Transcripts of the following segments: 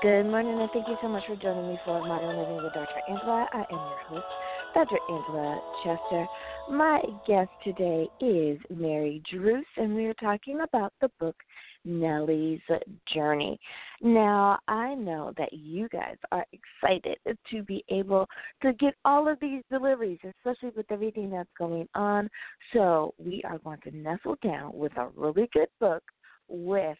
Good morning, and thank you so much for joining me for Modern Living with Dr. Angela. I am your host, Dr. Angela Chester. My guest today is Mary Druce, and we are talking about the book Nellie's Journey. Now, I know that you guys are excited to be able to get all of these deliveries, especially with everything that's going on. So, we are going to nestle down with a really good book with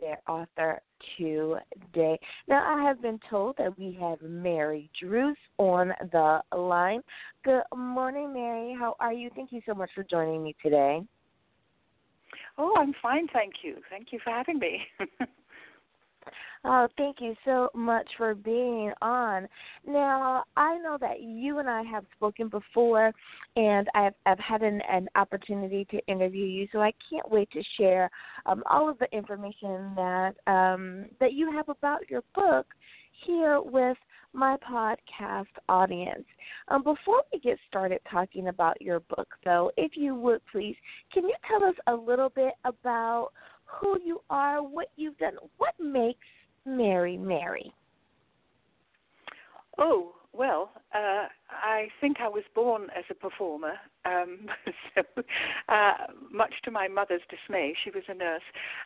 their author today. Now, I have been told that we have Mary Druce on the line. Good morning, Mary. How are you? Thank you so much for joining me today. Oh, I'm fine, thank you. Thank you for having me. Oh, thank you so much for being on. Now, I know that you and I have spoken before, and I've, I've had an, an opportunity to interview you, so I can't wait to share um, all of the information that um, that you have about your book here with my podcast audience. Um, before we get started talking about your book, though, if you would please, can you tell us a little bit about who you are, what you've done, what makes Mary Mary? Oh, well, uh, I think I was born as a performer, um, so uh, much to my mother's dismay, she was a nurse.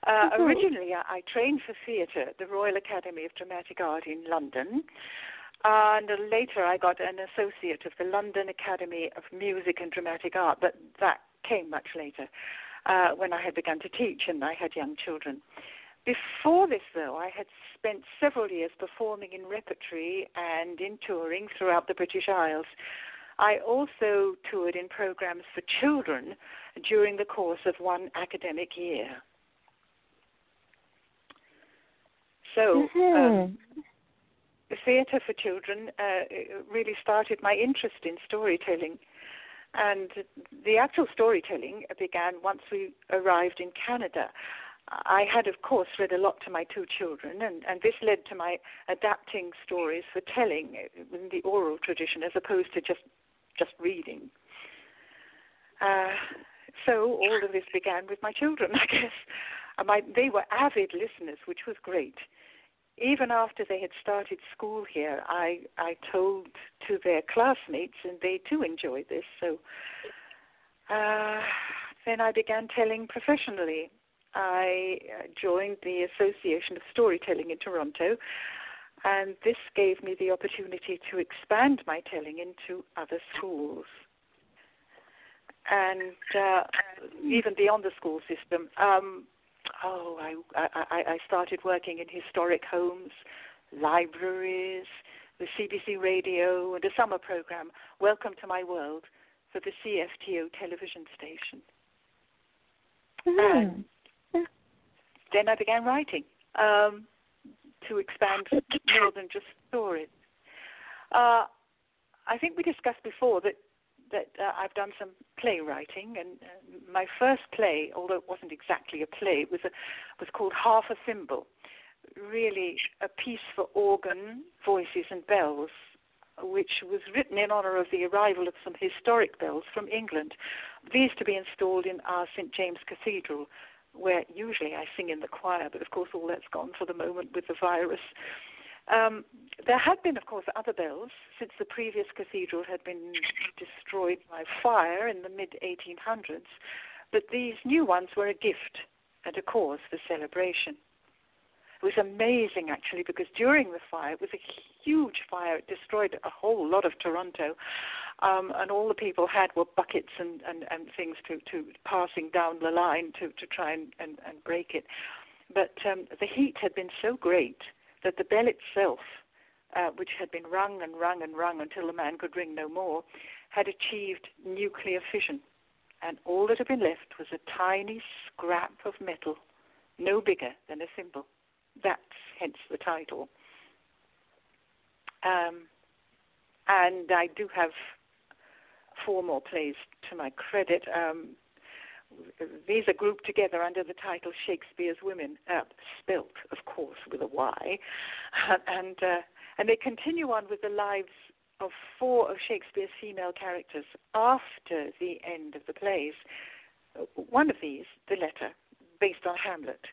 Uh, mm-hmm. Originally, I, I trained for theatre at the Royal Academy of Dramatic Art in London. and later, I got an associate of the London Academy of Music and Dramatic Art, but that came much later uh, when I had begun to teach and I had young children. Before this, though, I had spent several years performing in repertory and in touring throughout the British Isles. I also toured in programs for children during the course of one academic year. So, mm-hmm. um, theatre for children uh, really started my interest in storytelling. And the actual storytelling began once we arrived in Canada. I had, of course, read a lot to my two children, and, and this led to my adapting stories for telling in the oral tradition as opposed to just just reading. Uh, so all of this began with my children, I guess. My, they were avid listeners, which was great. Even after they had started school here, I, I told to their classmates, and they too enjoyed this. So uh, then I began telling professionally I uh, joined the Association of Storytelling in Toronto, and this gave me the opportunity to expand my telling into other schools and uh, even beyond the school system. Um, oh, I, I, I started working in historic homes, libraries, the CBC radio, and a summer program, Welcome to My World, for the CFTO television station. Mm then I began writing um, to expand more than just stories. Uh, I think we discussed before that that uh, I've done some playwriting, and uh, my first play, although it wasn't exactly a play, was a, was called Half a Thimble, really a piece for organ, voices, and bells, which was written in honor of the arrival of some historic bells from England. These to be installed in our St James Cathedral, where usually I sing in the choir, but of course all that's gone for the moment with the virus. Um, there had been, of course, other bells since the previous cathedral had been destroyed by fire in the mid 1800s, but these new ones were a gift and a cause for celebration. It was amazing, actually, because during the fire, it was a huge fire. It destroyed a whole lot of Toronto. Um, and all the people had were buckets and, and, and things to, to passing down the line to, to try and, and, and break it. But um, the heat had been so great that the bell itself, uh, which had been rung and rung and rung until the man could ring no more, had achieved nuclear fission. And all that had been left was a tiny scrap of metal, no bigger than a thimble. That's hence the title. Um, and I do have four more plays to my credit. Um, these are grouped together under the title Shakespeare's Women, uh, spelt, of course, with a Y, and uh, and they continue on with the lives of four of Shakespeare's female characters after the end of the plays. One of these, the letter, based on Hamlet,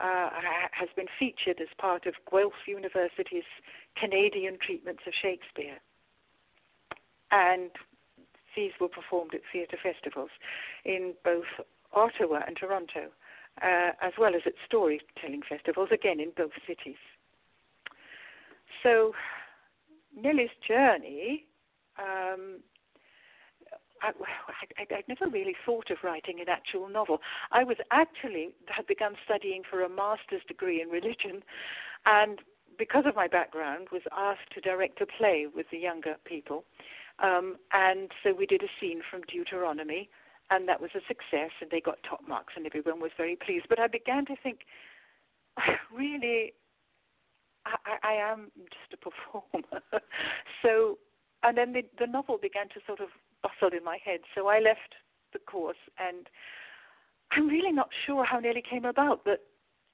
uh, has been featured as part of Guelph University's Canadian treatments of Shakespeare. And these were performed at theatre festivals in both Ottawa and Toronto, uh, as well as at storytelling festivals, again in both cities. So, Nellie's journey um, I, I'd never really thought of writing an actual novel. I was actually had begun studying for a master's degree in religion, and because of my background, was asked to direct a play with the younger people. Um, and so we did a scene from Deuteronomy, and that was a success, and they got top marks, and everyone was very pleased. But I began to think, really, I, I am just a performer. so, and then the, the novel began to sort of bustle in my head. So I left the course, and I'm really not sure how Nellie came about, but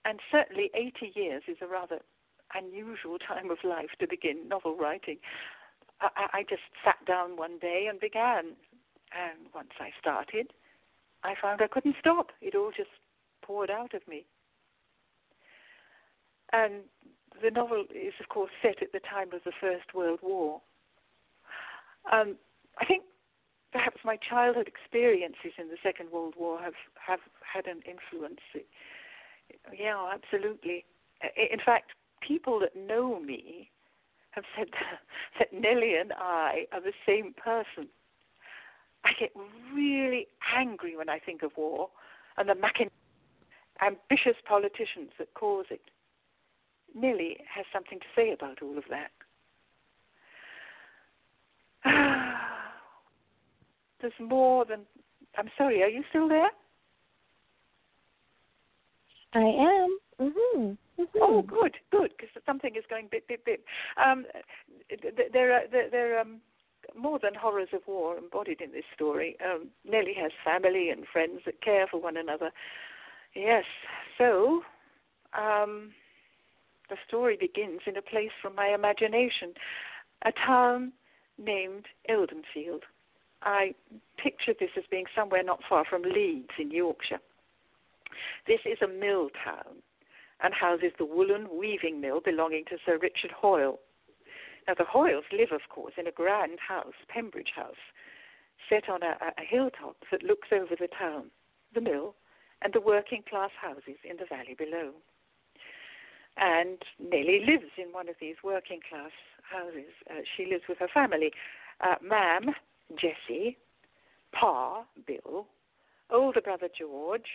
and certainly 80 years is a rather unusual time of life to begin novel writing. I, I just sat down one day and began, and once I started, I found I couldn't stop. It all just poured out of me. And the novel is, of course, set at the time of the First World War. Um, I think perhaps my childhood experiences in the Second World War have have had an influence. Yeah, absolutely. In fact, people that know me have said that Nellie and I are the same person. I get really angry when I think of war and the machin- ambitious politicians that cause it. Nellie has something to say about all of that. there's more than. I'm sorry. Are you still there? I am. Mhm. Mm-hmm. Oh, good, good, because something is going bit, bit, bit. Um, there are there, there are um, more than horrors of war embodied in this story. Um, Nellie has family and friends that care for one another. Yes, so um, the story begins in a place from my imagination, a town named Eldenfield. I picture this as being somewhere not far from Leeds in Yorkshire. This is a mill town and houses the woolen weaving mill belonging to Sir Richard Hoyle. Now, the Hoyles live, of course, in a grand house, Pembridge House, set on a, a hilltop that looks over the town, the mill, and the working class houses in the valley below. And Nellie lives in one of these working class houses. Uh, she lives with her family. Uh, Mam, Jessie, Pa, Bill, older brother George,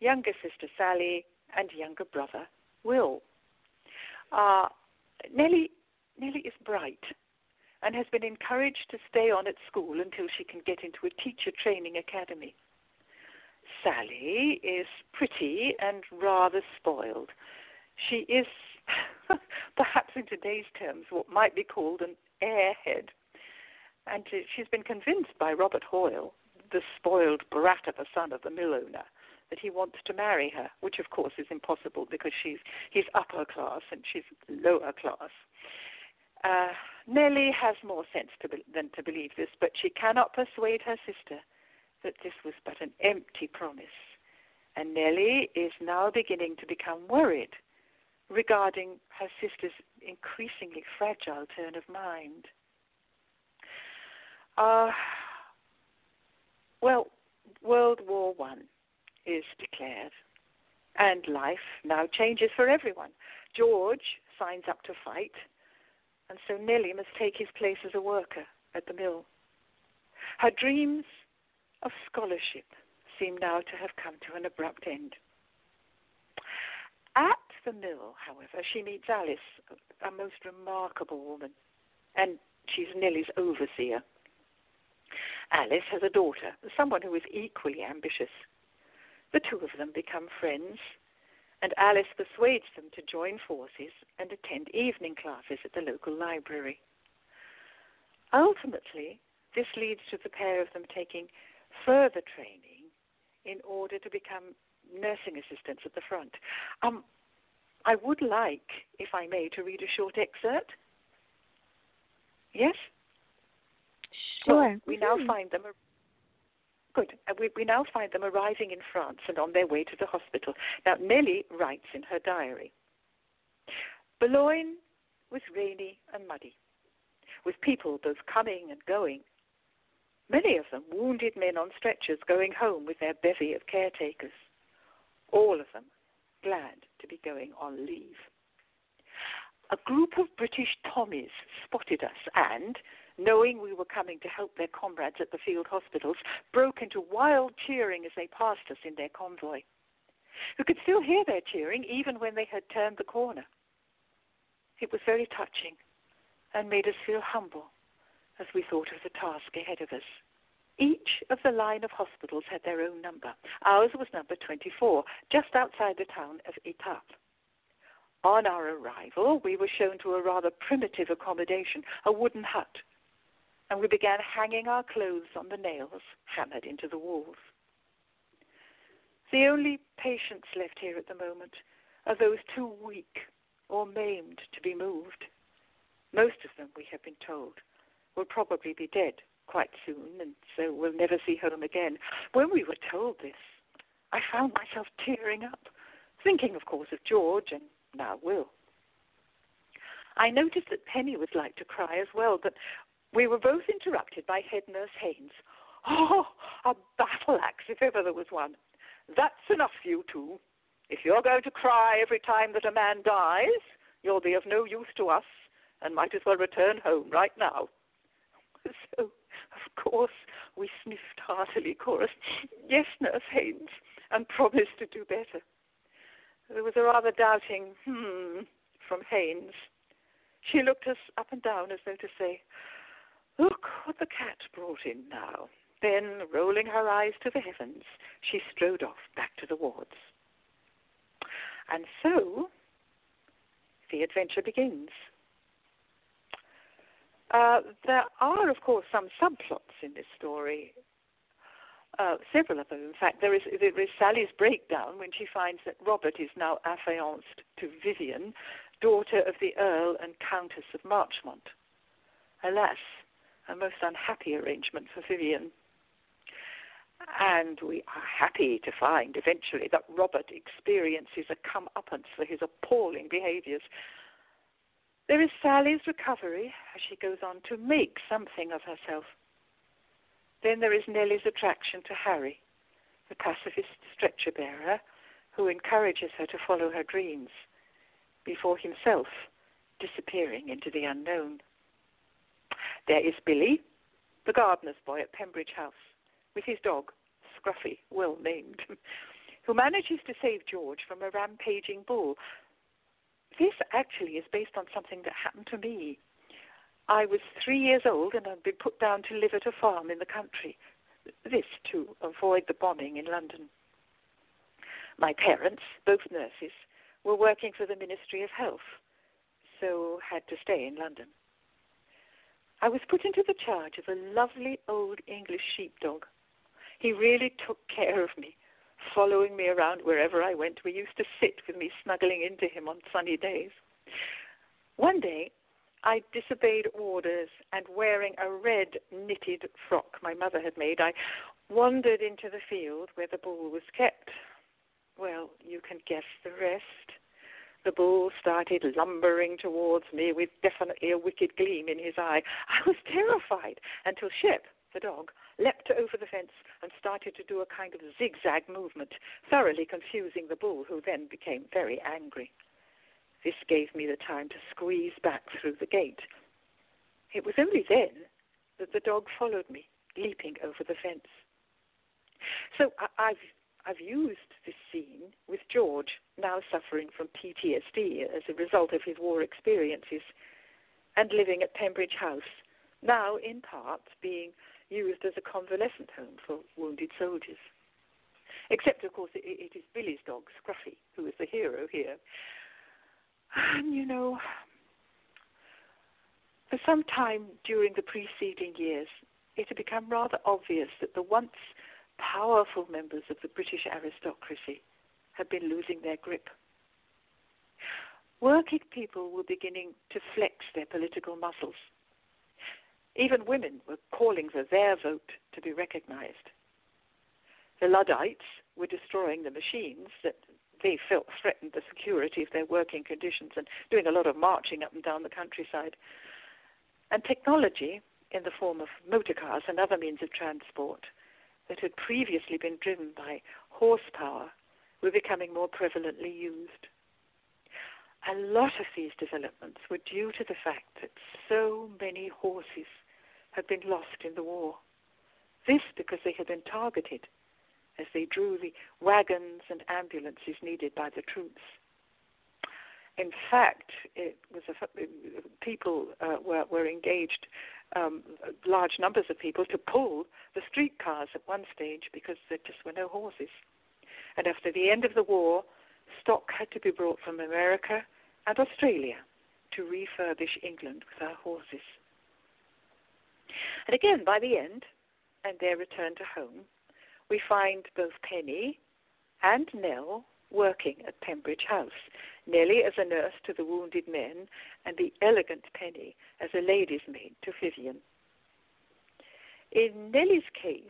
younger sister Sally, and younger brother Will. Uh, Nellie, Nellie is bright and has been encouraged to stay on at school until she can get into a teacher training academy. Sally is pretty and rather spoiled. She is, perhaps in today's terms, what might be called an airhead and she's been convinced by Robert Hoyle, the spoiled brat of a son of the mill owner, that he wants to marry her, which of course is impossible because she's he's upper class and she's lower class. Uh, Nellie has more sense to be, than to believe this, but she cannot persuade her sister that this was but an empty promise. And Nellie is now beginning to become worried regarding her sister's increasingly fragile turn of mind. Uh, well, World War One is declared, and life now changes for everyone. George signs up to fight, and so Nellie must take his place as a worker at the mill. Her dreams of scholarship seem now to have come to an abrupt end. At the mill, however, she meets Alice, a most remarkable woman, and she's Nellie's overseer. Alice has a daughter, someone who is equally ambitious. The two of them become friends, and Alice persuades them to join forces and attend evening classes at the local library. Ultimately, this leads to the pair of them taking further training in order to become nursing assistants at the front. Um, I would like, if I may, to read a short excerpt. Yes? Sure. we now mm-hmm. find them. Good. We, we now find them arriving in France and on their way to the hospital. Now, Nellie writes in her diary Boulogne was rainy and muddy, with people both coming and going. Many of them wounded men on stretchers going home with their bevy of caretakers. All of them glad to be going on leave. A group of British Tommies spotted us and, knowing we were coming to help their comrades at the field hospitals, broke into wild cheering as they passed us in their convoy. We could still hear their cheering even when they had turned the corner. It was very touching and made us feel humble as we thought of the task ahead of us. Each of the line of hospitals had their own number. Ours was number 24, just outside the town of Etaples. On our arrival, we were shown to a rather primitive accommodation, a wooden hut, and we began hanging our clothes on the nails hammered into the walls. The only patients left here at the moment are those too weak or maimed to be moved. Most of them, we have been told, will probably be dead quite soon, and so will never see home again. When we were told this, I found myself tearing up, thinking, of course, of George and now Will. I noticed that Penny was like to cry as well, but we were both interrupted by head nurse Haynes. Oh, a battle axe, if ever there was one. That's enough you two. If you're going to cry every time that a man dies, you'll be of no use to us and might as well return home right now. So, of course, we sniffed heartily, chorus, yes, Nurse Haynes, and promised to do better. There was a rather doubting hmm from Haynes. She looked us up and down as though to say, Look what the cat brought in now. Then, rolling her eyes to the heavens, she strode off back to the wards. And so, the adventure begins. Uh, there are, of course, some subplots in this story. Uh, several of them, in fact. There is, there is Sally's breakdown when she finds that Robert is now affianced to Vivian, daughter of the Earl and Countess of Marchmont. Alas, a most unhappy arrangement for Vivian. And we are happy to find eventually that Robert experiences a comeuppance for his appalling behaviours there is Sally's recovery as she goes on to make something of herself. Then there is Nellie's attraction to Harry, the pacifist stretcher bearer who encourages her to follow her dreams before himself disappearing into the unknown. There is Billy, the gardener's boy at Pembridge House, with his dog, Scruffy, well named, who manages to save George from a rampaging bull this actually is based on something that happened to me. I was three years old and I'd been put down to live at a farm in the country. This to avoid the bombing in London. My parents, both nurses, were working for the Ministry of Health, so had to stay in London. I was put into the charge of a lovely old English sheepdog. He really took care of me following me around wherever I went. We used to sit with me snuggling into him on sunny days. One day, I disobeyed orders and wearing a red knitted frock my mother had made, I wandered into the field where the bull was kept. Well, you can guess the rest. The bull started lumbering towards me with definitely a wicked gleam in his eye. I was terrified until Shep, the dog, leapt over the fence and started to do a kind of zigzag movement, thoroughly confusing the bull, who then became very angry. This gave me the time to squeeze back through the gate. It was only then that the dog followed me, leaping over the fence. So I, I've I've used this scene with George, now suffering from PTSD as a result of his war experiences, and living at Pembridge House, now in part being used as a convalescent home for wounded soldiers. Except, of course, it, it is Billy's dog, Scruffy, who is the hero here. And, you know, for some time during the preceding years, it had become rather obvious that the once powerful members of the British aristocracy had been losing their grip. Working people were beginning to flex their political muscles even women were calling for their vote to be recognized. the Luddites were destroying the machines that they felt threatened the security of their working conditions and doing a lot of marching up and down the countryside. And technology, in the form of motor cars and other means of transport, that had previously been driven by horsepower, were becoming more prevalently used. A lot of these developments were due to the fact that so many horses had been lost in the war. This because they had been targeted as they drew the wagons and ambulances needed by the troops. In fact, it was a, people uh, were, were engaged, um, large numbers of people, to pull the streetcars at one stage because there just were no horses. And after the end of the war, stock had to be brought from America and Australia to refurbish England with our horses. And again, by the end, and their return to home, we find both Penny and Nell working at Pembridge House. Nellie as a nurse to the wounded men, and the elegant Penny as a lady's maid to Vivian. In Nellie's case,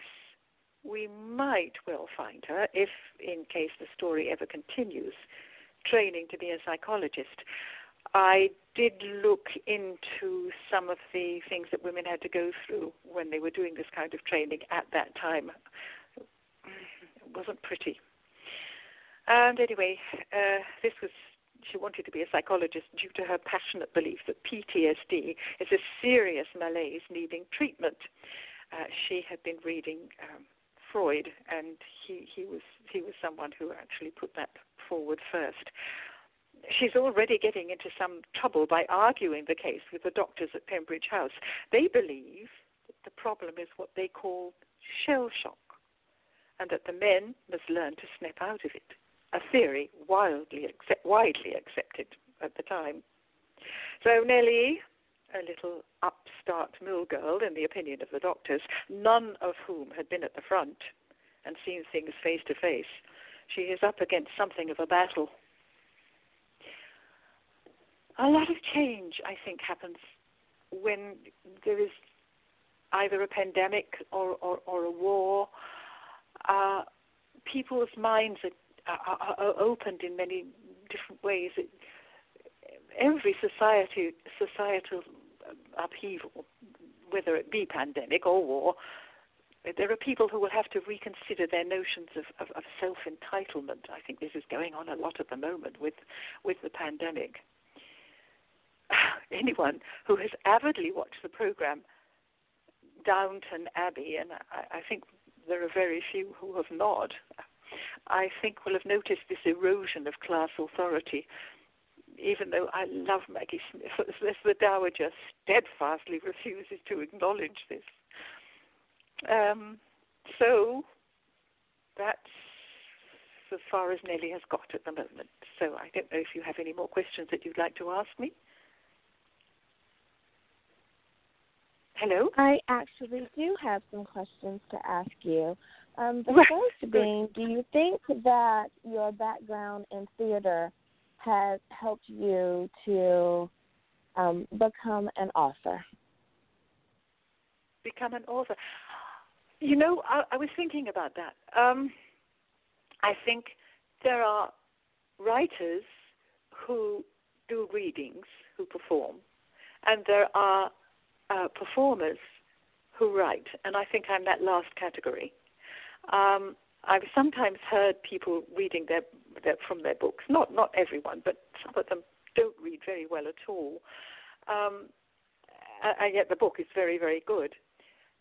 we might well find her, if in case the story ever continues, training to be a psychologist. I did look into some of the things that women had to go through when they were doing this kind of training at that time. It wasn't pretty. And anyway, uh, this was she wanted to be a psychologist due to her passionate belief that PTSD is a serious malaise needing treatment. Uh, she had been reading um, Freud, and he, he was he was someone who actually put that forward first. She's already getting into some trouble by arguing the case with the doctors at Pembridge House. They believe that the problem is what they call shell shock, and that the men must learn to snap out of it. A theory wildly accept, widely accepted at the time. So Nellie, a little upstart mill girl in the opinion of the doctors, none of whom had been at the front and seen things face to face, she is up against something of a battle. A lot of change, I think, happens when there is either a pandemic or, or, or a war. Uh, people's minds are, are, are, opened in many different ways. It, every society, societal upheaval, whether it be pandemic or war, there are people who will have to reconsider their notions of, of, of self entitlement. I think this is going on a lot at the moment with with the pandemic. Anyone who has avidly watched the program Downton Abbey, and I, I think there are very few who have not, I think will have noticed this erosion of class authority. Even though I love Maggie Smith, the Dowager steadfastly refuses to acknowledge this. Um, so that's as far as Nellie has got at the moment. So I don't know if you have any more questions that you'd like to ask me. Hello? I actually do have some questions to ask you. Um, the first being, do you think that your background in theater has helped you to um, become an author? Become an author. You know, I, I was thinking about that. Um, I think there are writers who do readings, who perform, and there are uh, performers who write, and I think I'm that last category. Um, I've sometimes heard people reading their, their, from their books. Not not everyone, but some of them don't read very well at all. Um, and yet the book is very very good.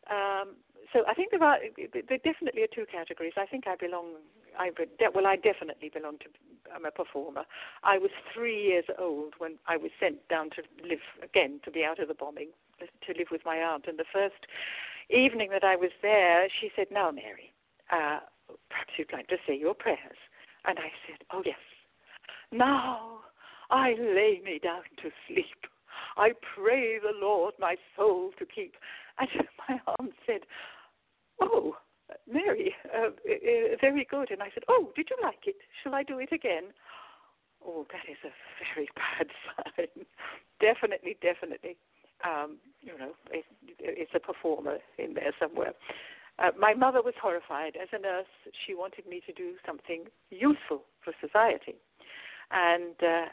Um, so I think there are there definitely are two categories. I think I belong. I well, I definitely belong to. I'm a performer. I was three years old when I was sent down to live again to be out of the bombing to live with my aunt. And the first evening that I was there, she said, "Now, Mary, uh, perhaps you'd like to say your prayers." And I said, "Oh yes." Now I lay me down to sleep. I pray the Lord my soul to keep. And my aunt said, Oh, Mary, uh, uh, very good. And I said, Oh, did you like it? Shall I do it again? Oh, that is a very bad sign. definitely, definitely. Um, you know, it, it's a performer in there somewhere. Uh, my mother was horrified. As a nurse, she wanted me to do something useful for society. And uh,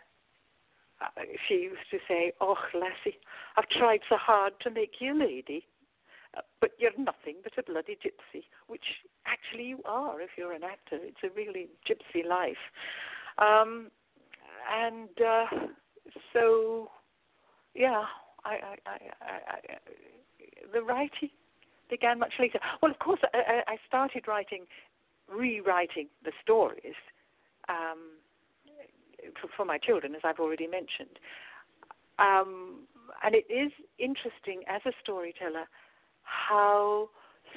she used to say, Oh, lassie, I've tried so hard to make you a lady, uh, but you're nothing but a bloody gypsy, which actually you are if you're an actor. It's a really gypsy life. Um, and uh, so, yeah, I, I, I, I, the writing began much later. Well, of course, I, I started writing, rewriting the stories um, for, for, my children, as I've already mentioned. Um, and it is interesting as a storyteller how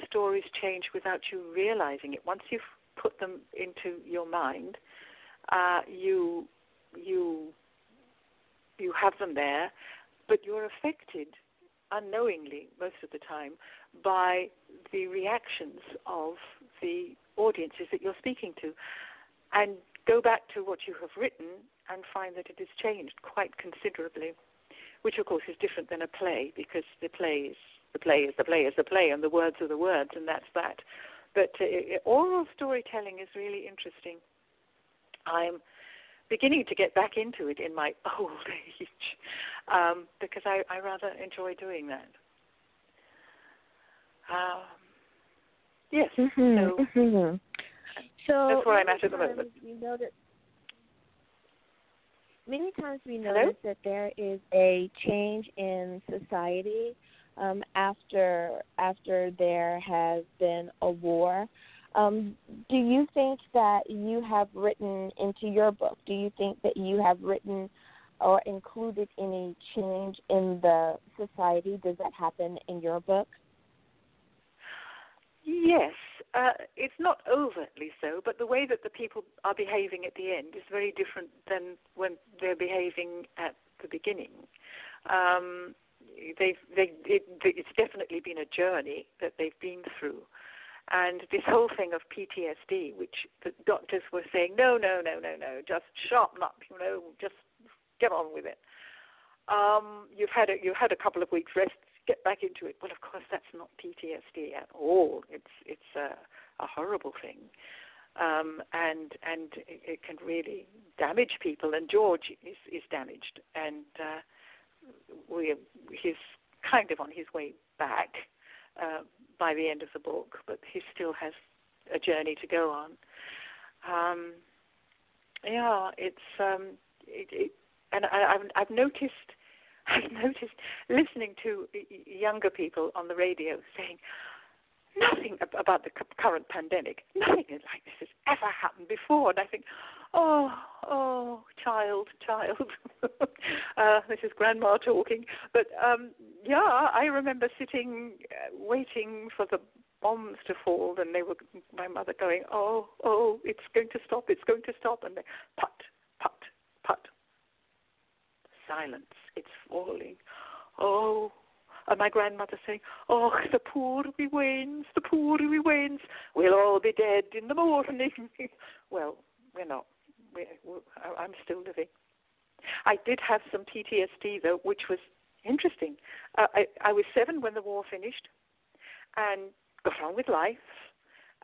stories change without you realizing it. Once you've put them into your mind, uh, you you you have them there, but you're affected unknowingly most of the time by the reactions of the audiences that you're speaking to, and go back to what you have written and find that it has changed quite considerably, which of course is different than a play because the play is the play is the play is the play, and the words are the words, and that's that. But uh, oral storytelling is really interesting. I'm beginning to get back into it in my old age um, because I, I rather enjoy doing that. Um, yes. Mm-hmm. So, mm-hmm. so that's where I'm at at the moment. We know that many times we notice Hello? that there is a change in society um, after after there has been a war. Um, do you think that you have written into your book? Do you think that you have written or included any change in the society? Does that happen in your book? Yes, uh, it's not overtly so, but the way that the people are behaving at the end is very different than when they're behaving at the beginning. Um, they've, they, it, it's definitely been a journey that they've been through. And this whole thing of PTSD, which the doctors were saying, no, no, no, no, no, just sharpen up, you know, just get on with it. Um, you've had a, you've had a couple of weeks rest, get back into it. Well, of course, that's not PTSD at all. It's it's a, a horrible thing, um, and and it, it can really damage people. And George is is damaged, and uh, we he's kind of on his way back uh, by the end of the book, but he still has a journey to go on. Um, yeah, it's um, it, it, and I, I've I've noticed I've noticed listening to younger people on the radio saying nothing about the current pandemic, nothing like this has ever happened before, and I think, oh, oh, child, child, uh, this is grandma talking, but um, yeah, I remember sitting uh, waiting for the bombs to fall, and they were my mother going, oh, oh, it's going to stop, it's going to stop, and they put, put, put, silence it's falling. Oh, and my grandmother saying, Oh, the poor wee wains, the poor wee wains, we'll all be dead in the morning. well, we're not. We're, I'm still living. I did have some PTSD, though, which was interesting. Uh, I, I was seven when the war finished and got on with life.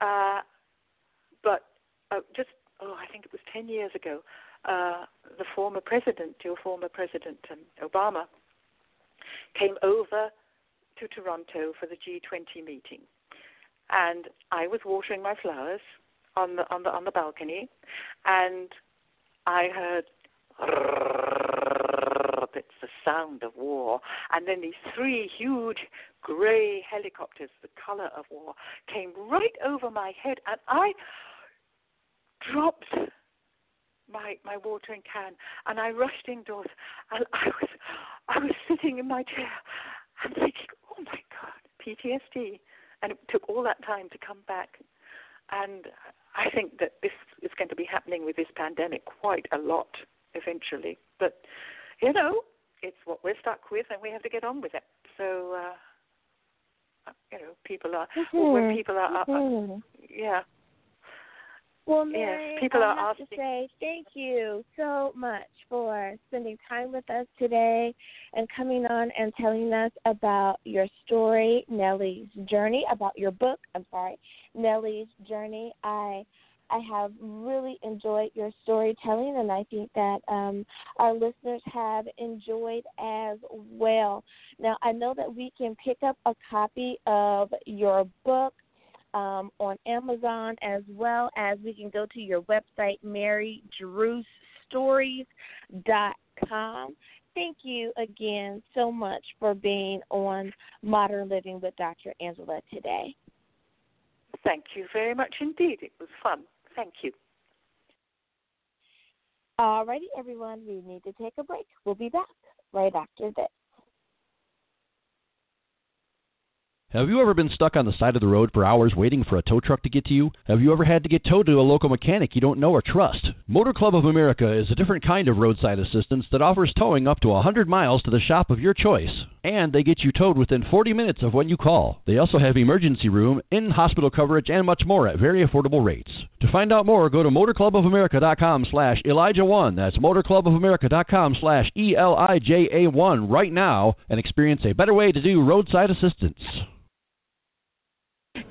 Uh, but uh, just, oh, I think it was 10 years ago, uh, the former president, your former president, um, Obama, came over to Toronto for the G20 meeting, and I was watering my flowers on the on the on the balcony, and I heard. It's the sound of war. And then these three huge grey helicopters, the color of war, came right over my head, and I dropped my my watering can, and I rushed indoors, and I was I was sitting in my chair and thinking, oh my God, PTSD, and it took all that time to come back, and I think that this is going to be happening with this pandemic quite a lot eventually, but you know, it's what we're stuck with, and we have to get on with it. So. Uh, you know, people are mm-hmm. when people are, mm-hmm. are, yeah, Well, Mary, yes, people I are have asking. to say thank you so much for spending time with us today and coming on and telling us about your story, Nellie's journey, about your book. I'm sorry, Nellie's journey. I I have really enjoyed your storytelling, and I think that um, our listeners have enjoyed as well. Now, I know that we can pick up a copy of your book um, on Amazon as well as we can go to your website, marydrucestories.com. Thank you again so much for being on Modern Living with Dr. Angela today. Thank you very much indeed. It was fun. Thank you. Alrighty, everyone, we need to take a break. We'll be back right after this. Have you ever been stuck on the side of the road for hours waiting for a tow truck to get to you? Have you ever had to get towed to a local mechanic you don't know or trust? Motor Club of America is a different kind of roadside assistance that offers towing up to 100 miles to the shop of your choice. And they get you towed within 40 minutes of when you call. They also have emergency room, in hospital coverage, and much more at very affordable rates. To find out more, go to motorclubofamerica.com slash Elijah1. That's motorclubofamerica.com slash E-L-I-J-A-1 right now and experience a better way to do roadside assistance.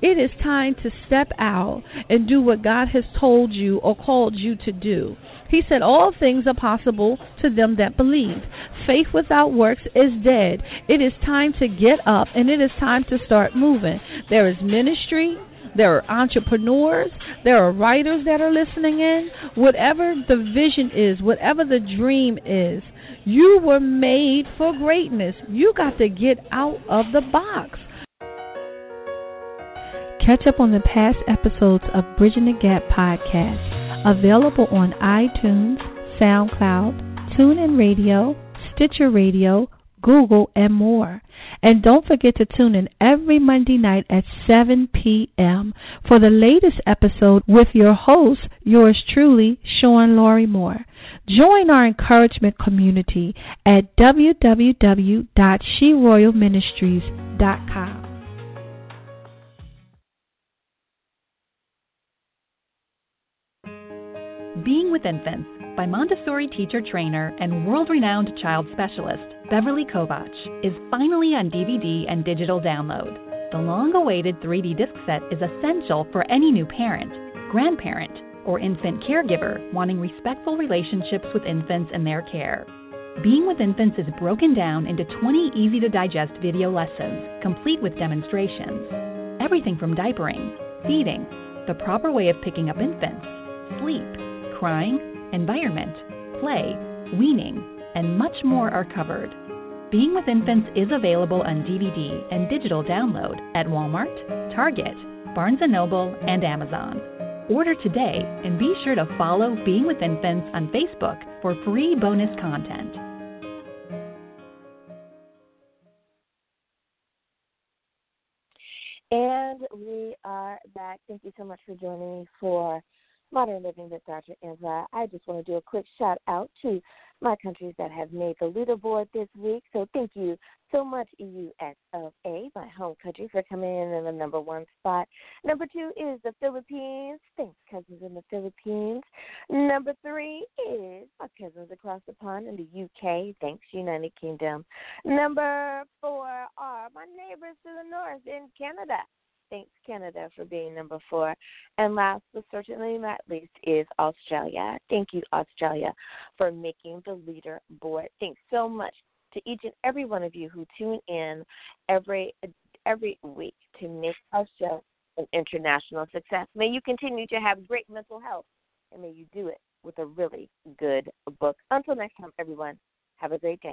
It is time to step out and do what God has told you or called you to do. He said, All things are possible to them that believe. Faith without works is dead. It is time to get up and it is time to start moving. There is ministry. There are entrepreneurs. There are writers that are listening in. Whatever the vision is, whatever the dream is, you were made for greatness. You got to get out of the box. Catch up on the past episodes of Bridging the Gap podcast, available on iTunes, SoundCloud, TuneIn Radio, Stitcher Radio, Google, and more. And don't forget to tune in every Monday night at 7 p.m. for the latest episode with your host, yours truly, Sean Laurie Moore. Join our encouragement community at www.sheroyalministries.com. Being with Infants by Montessori teacher trainer and world renowned child specialist Beverly Kovach is finally on DVD and digital download. The long awaited 3D disc set is essential for any new parent, grandparent, or infant caregiver wanting respectful relationships with infants and their care. Being with Infants is broken down into 20 easy to digest video lessons, complete with demonstrations. Everything from diapering, feeding, the proper way of picking up infants, sleep, crying, environment, play, weaning, and much more are covered. Being with Infants is available on DVD and digital download at Walmart, Target, Barnes & Noble, and Amazon. Order today and be sure to follow Being with Infants on Facebook for free bonus content. And we are back. Thank you so much for joining me for Modern Living with Dr. Angela. I just want to do a quick shout out to my countries that have made the leaderboard this week. So thank you so much, EUSOA, my home country, for coming in in the number one spot. Number two is the Philippines. Thanks, cousins in the Philippines. Number three is my cousins across the pond in the UK. Thanks, United Kingdom. Number four are my neighbors to the north in Canada. Thanks, Canada, for being number four. And last but certainly not least is Australia. Thank you, Australia, for making the leader board. Thanks so much to each and every one of you who tune in every every week to make our show an international success. May you continue to have great mental health, and may you do it with a really good book. Until next time, everyone, have a great day.